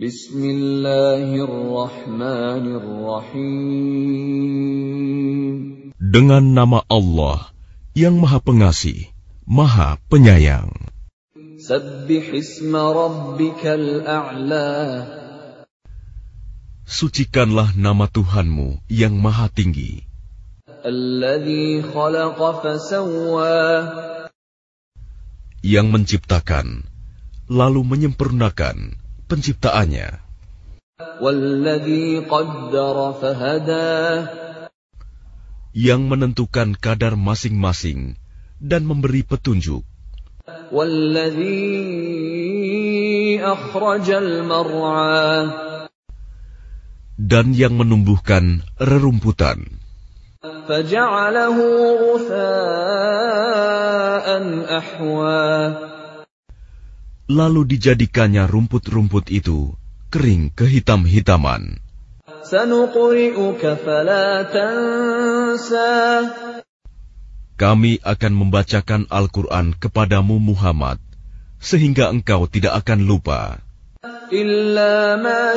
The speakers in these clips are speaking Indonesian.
Bismillahirrahmanirrahim. Dengan nama Allah yang Maha Pengasih, Maha Penyayang. Sucikanlah nama Tuhanmu yang Maha Tinggi. Yang menciptakan, lalu menyempurnakan penciptaannya. Yang menentukan kadar masing-masing dan memberi petunjuk. Dan yang menumbuhkan rerumputan. Lalu dijadikannya rumput-rumput itu kering kehitam-hitaman. Kami akan membacakan Al-Quran kepadamu Muhammad, sehingga engkau tidak akan lupa. Illa ma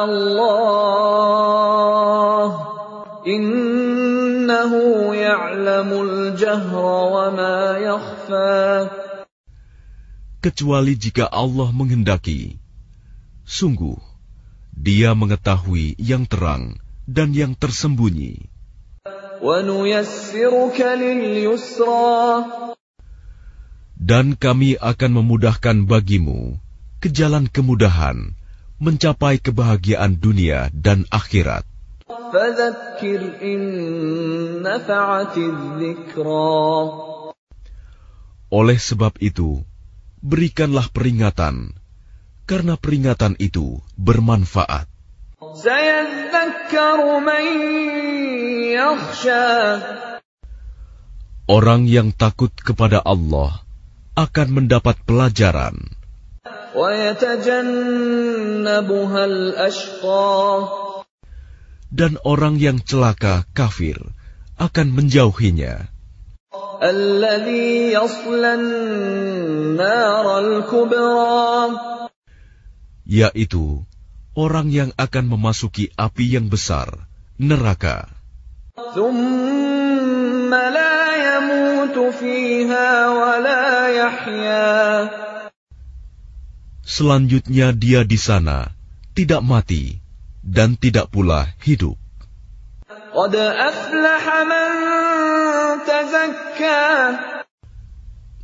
Allah, innahu ya'lamul jahra wa ma yakhfa kecuali jika Allah menghendaki. Sungguh, Dia mengetahui yang terang dan yang tersembunyi. Dan kami akan memudahkan bagimu ke jalan kemudahan mencapai kebahagiaan dunia dan akhirat. Oleh sebab itu, berikanlah peringatan, karena peringatan itu bermanfaat. Orang yang takut kepada Allah akan mendapat pelajaran. Dan orang yang celaka kafir akan menjauhinya yaitu orang yang akan memasuki api yang besar, neraka. Selanjutnya dia di sana tidak mati dan tidak pula hidup.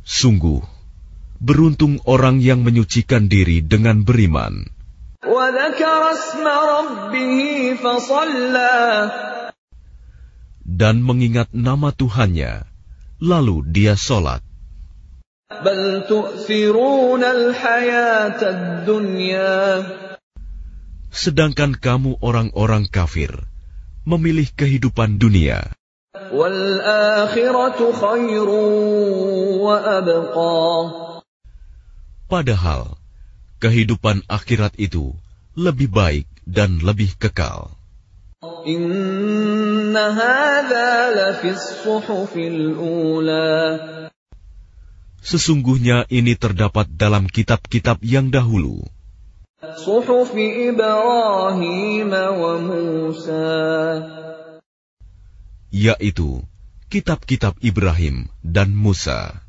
Sungguh, beruntung orang yang menyucikan diri dengan beriman. Dan mengingat nama Tuhannya, lalu dia sholat. Sedangkan kamu orang-orang kafir, memilih kehidupan dunia. Padahal kehidupan akhirat itu lebih baik dan lebih kekal. Sesungguhnya ini terdapat dalam kitab-kitab yang dahulu. yaitu kitab-kitab Ibrahim dan Musa.